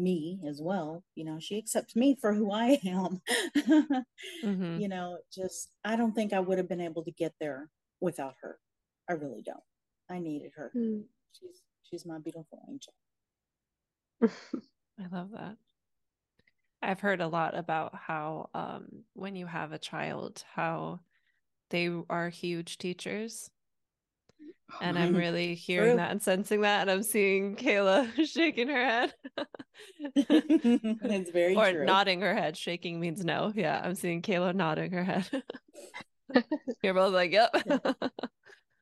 me as well. You know, she accepts me for who I am. Mhm. You know, just I don't think I would have been able to get there without her. I really don't. I needed her. Mm. She's she's my beautiful angel. I love that. I've heard a lot about how um when you have a child, how they are huge teachers. And I'm really hearing True. that and sensing that. And I'm seeing Kayla shaking her head. it's very or true. nodding her head. Shaking means no. Yeah, I'm seeing Kayla nodding her head. You're both like, yep.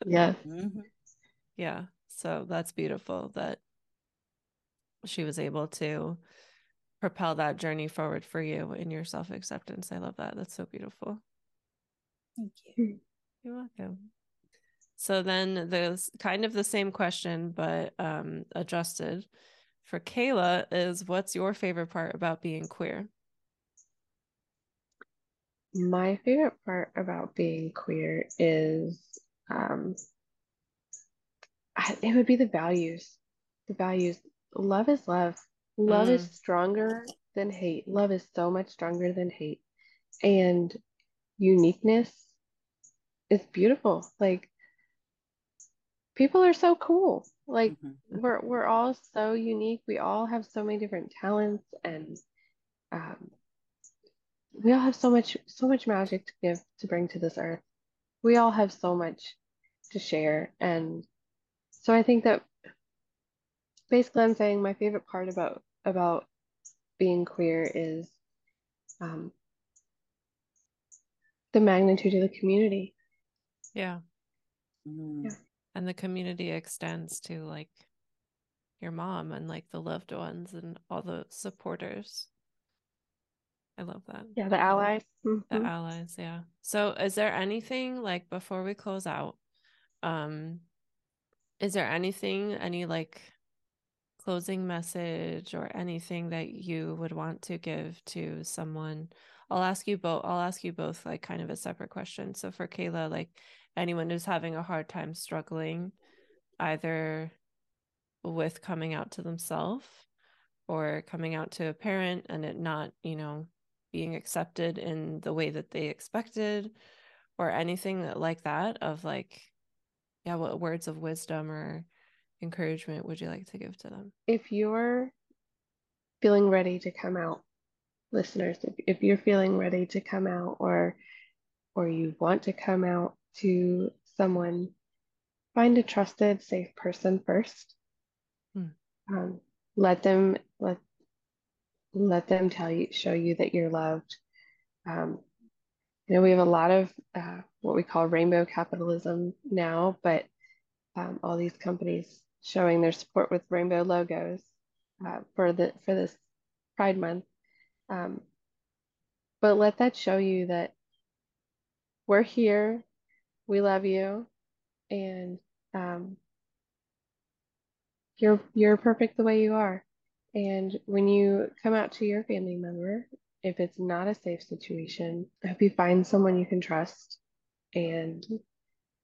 Yes. Mhm. yeah. So that's beautiful that she was able to propel that journey forward for you in your self acceptance. I love that. That's so beautiful. Thank you. You're welcome. So then there's kind of the same question, but um, adjusted for Kayla is what's your favorite part about being queer? my favorite part about being queer is um, it would be the values. The values. Love is love. Love mm. is stronger than hate. Love is so much stronger than hate. And uniqueness is beautiful. Like people are so cool. Like mm-hmm. we're we're all so unique. We all have so many different talents and um, we all have so much so much magic to give to bring to this earth. We all have so much to share and so I think that basically I'm saying my favorite part about about being queer is um, the magnitude of the community. Yeah. Mm. yeah. And the community extends to like your mom and like the loved ones and all the supporters. I love that. Yeah, the allies. Mm-hmm. The allies, yeah. So is there anything like before we close out, um, is there anything, any like closing message or anything that you would want to give to someone? I'll ask you both. I'll ask you both like kind of a separate question. So for Kayla, like anyone who's having a hard time struggling, either with coming out to themselves or coming out to a parent and it not, you know, being accepted in the way that they expected or anything like that of like yeah, what words of wisdom or encouragement would you like to give to them? If you're feeling ready to come out, listeners, if, if you're feeling ready to come out or or you want to come out to someone, find a trusted, safe person first. Hmm. Um, let them let let them tell you, show you that you're loved. Um, you know, we have a lot of uh, what we call rainbow capitalism now, but um, all these companies showing their support with rainbow logos uh, for the for this Pride Month. Um, but let that show you that we're here, we love you, and um, you're you're perfect the way you are. And when you come out to your family member if it's not a safe situation, I hope you find someone you can trust and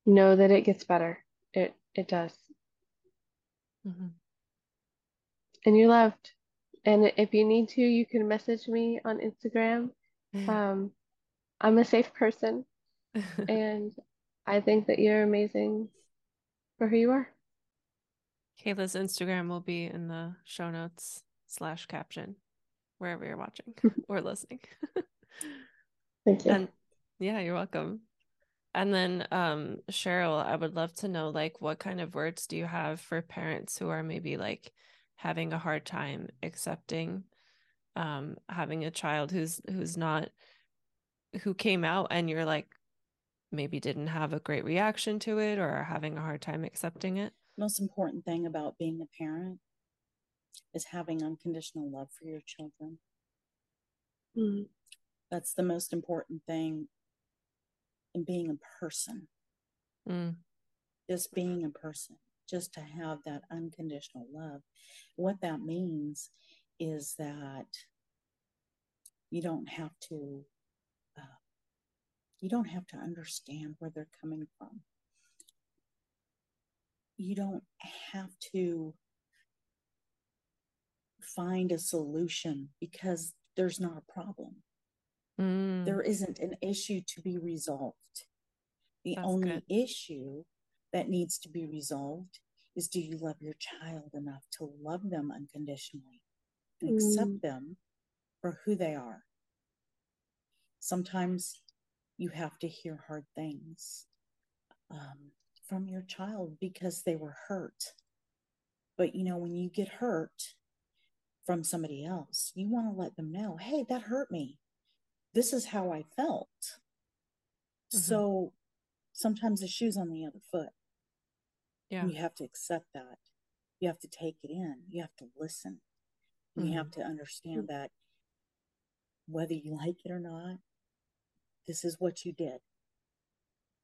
know that it gets better. It it does. Mm-hmm. And you're loved. And if you need to, you can message me on Instagram. Um, I'm a safe person, and I think that you're amazing for who you are. Kayla's Instagram will be in the show notes slash caption wherever you're watching or listening. Thank you. And yeah, you're welcome. And then um Cheryl, I would love to know like what kind of words do you have for parents who are maybe like having a hard time accepting um having a child who's who's not who came out and you're like maybe didn't have a great reaction to it or are having a hard time accepting it? Most important thing about being a parent is having unconditional love for your children. Mm. That's the most important thing in being a person. Mm. Just being a person, just to have that unconditional love. What that means is that you don't have to uh, you don't have to understand where they're coming from you don't have to find a solution because there's not a problem. Mm. There isn't an issue to be resolved. The That's only good. issue that needs to be resolved is do you love your child enough to love them unconditionally and mm. accept them for who they are? Sometimes you have to hear hard things um, from your child because they were hurt. But you know, when you get hurt, from somebody else, you want to let them know, hey, that hurt me. This is how I felt. Mm-hmm. So sometimes the shoe's on the other foot. Yeah. You have to accept that. You have to take it in. You have to listen. Mm-hmm. You have to understand that whether you like it or not, this is what you did.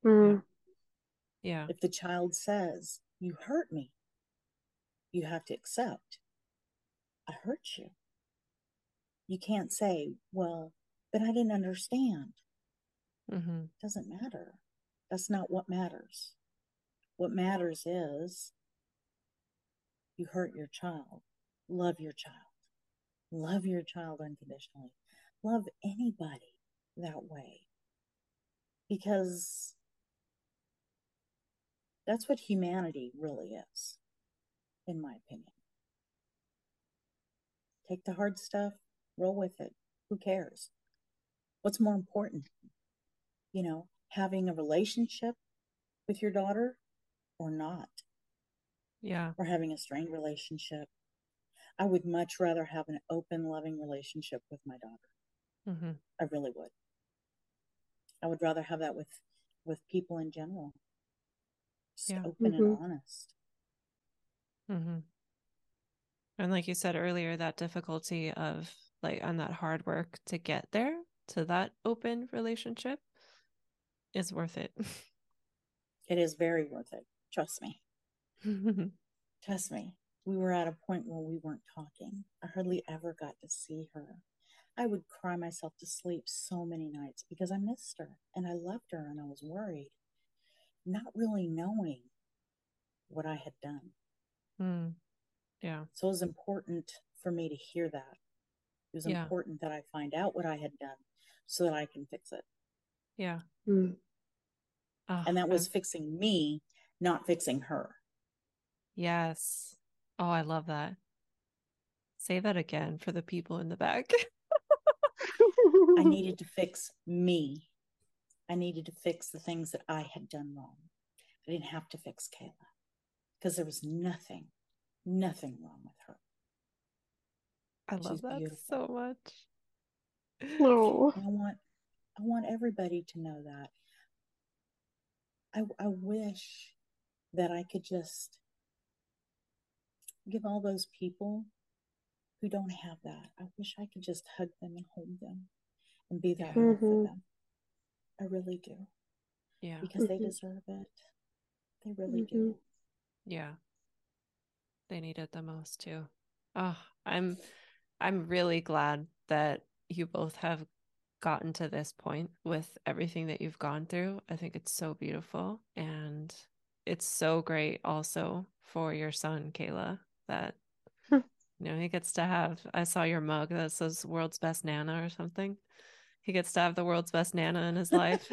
Mm. Yeah. If the child says, You hurt me, you have to accept I hurt you. You can't say, well, but I didn't understand. Mm-hmm. Doesn't matter. That's not what matters. What matters is you hurt your child. Love your child. Love your child unconditionally. Love anybody that way. Because that's what humanity really is, in my opinion. Take the hard stuff, roll with it. Who cares? What's more important? You know, having a relationship with your daughter or not? Yeah. Or having a strained relationship. I would much rather have an open, loving relationship with my daughter. Mm-hmm. I really would. I would rather have that with with people in general. Just Yeah. open Mhm. and honest. Mm-hmm. And like you said earlier, that difficulty of like on that hard work to get there to that open relationship is worth it. It is very worth it. Trust me. Trust me. We were at a point where we weren't talking. I hardly ever got to see her. I would cry myself to sleep so many nights because I missed her and I loved her and I was worried, not really knowing what I had done. Mm. Yeah. So it was important for me to hear that. It was Yeah. important that I find out what I had done so that I can fix it. Yeah. Mm. Oh, And that was I'm- fixing me, not fixing her. yes. Oh, I love that. Say that again for the people in the back. I needed to fix me. I needed to fix the things that I had done wrong. I didn't have to fix Kayla because there was nothing, nothing wrong with her. I She's love that beautiful. so much. And I want, I want everybody to know that. I, I wish that I could just give all those people who don't have that. I wish I could just hug them and hold them and be there Yeah. love for them. I really do Yeah. because they Mhm. deserve it. They really Mhm. do. Yeah. They need it the most too. Oh, I'm I'm really glad that you both have gotten to this point with everything that you've gone through. I think it's so beautiful and it's so great also for your son, Kayla, that Hmm. you know, he gets to have I saw your mug that says world's best nana or something. He gets to have the world's best nana in his life.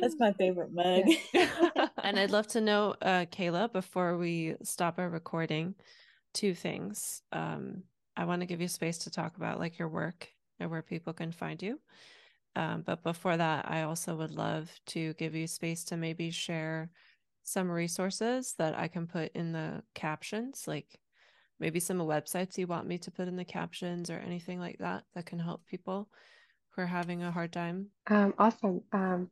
That's my favorite mug. and I'd love to know, uh, Kayla, before we stop our recording, two things. Um, I want to give you space to talk about like your work and where people can find you. Um, but before that, I also would love to give you space to maybe share some resources that I can put in the captions, like maybe some websites you want me to put in the captions or anything like that that can help people who are having a hard time. Um, awesome. Um,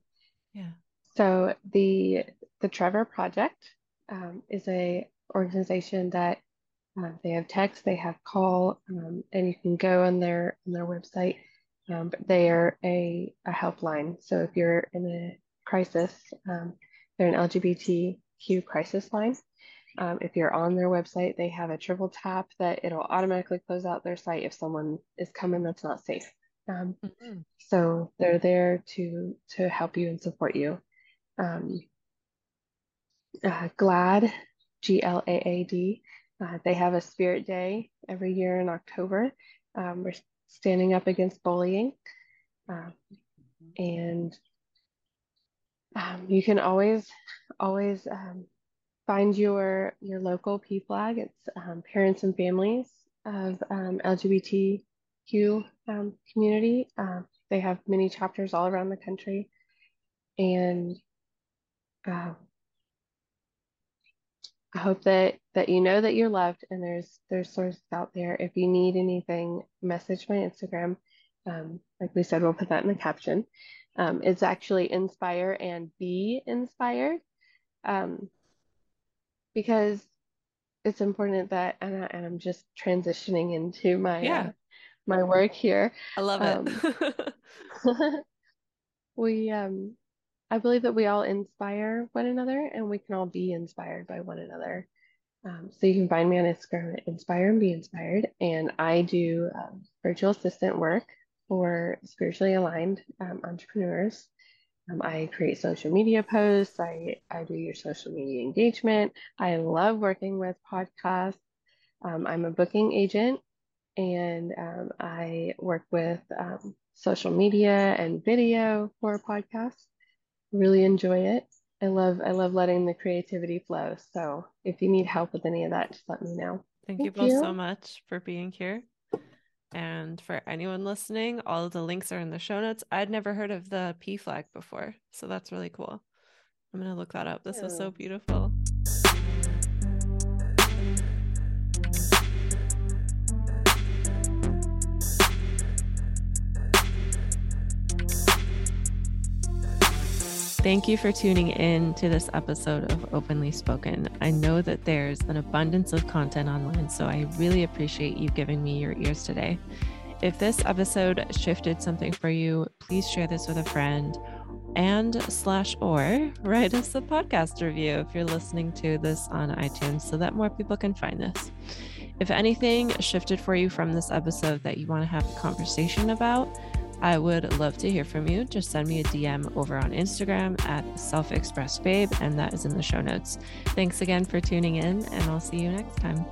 Yeah. so the the Trevor Project um, is a organization that uh, they have text, they have call, um, and you can go on their on their website. Um, but they are a, a helpline. So if you're in a crisis, um, they're an LGBTQ crisis line. Um, if you're on their website, they have a triple tap that it'll automatically close out their site if someone is coming that's not safe. Um, Mhm. so they're there to to help you and support you. Um, uh, GLAAD, G L A A D, uh, they have a Spirit Day every year in October. Um, we're standing up against bullying, uh, and um, you can always always um, find your your local PFLAG. It's um, parents and families of um, LGBTQ um, community. Um, they have many chapters all around the country, and uh, I hope that that you know that you're loved, and there's there's sources out there. If you need anything, message my Instagram. Um, like we said, we'll put that in the caption. Um, it's actually inspire and be inspired. Um, because it's important that and, I, and I'm just transitioning into my Yeah. uh, my work here. I love it. we um I believe that we all inspire one another and we can all be inspired by one another. Um, so you can find me on Instagram at Inspire and Be Inspired. And I do um, virtual assistant work for spiritually aligned um, entrepreneurs. Um, I create social media posts. I, I do your social media engagement. I love working with podcasts. Um, I'm a booking agent and um, I work with social media and video for podcasts. Really enjoy it. I love I love letting the creativity flow. So if you need help with any of that, just let me know. Thank, Thank you both you. so much for being here. And for anyone listening, all of the links are in the show notes. I'd never heard of the PFLAG before, so that's really cool. I'm gonna look that up. This yeah. was so beautiful. Thank you for tuning in to this episode of Openly Spoken. I know that there's an abundance of content online, so I really appreciate you giving me your ears today. If this episode shifted something for you, please share this with a friend and slash or write us a podcast review if you're listening to this on iTunes so that more people can find this. If anything shifted for you from this episode that you want to have a conversation about, I would love to hear from you. Just send me a DM over on Instagram at self express babe, and that is in the show notes. Thanks again for tuning in, and I'll see you next time.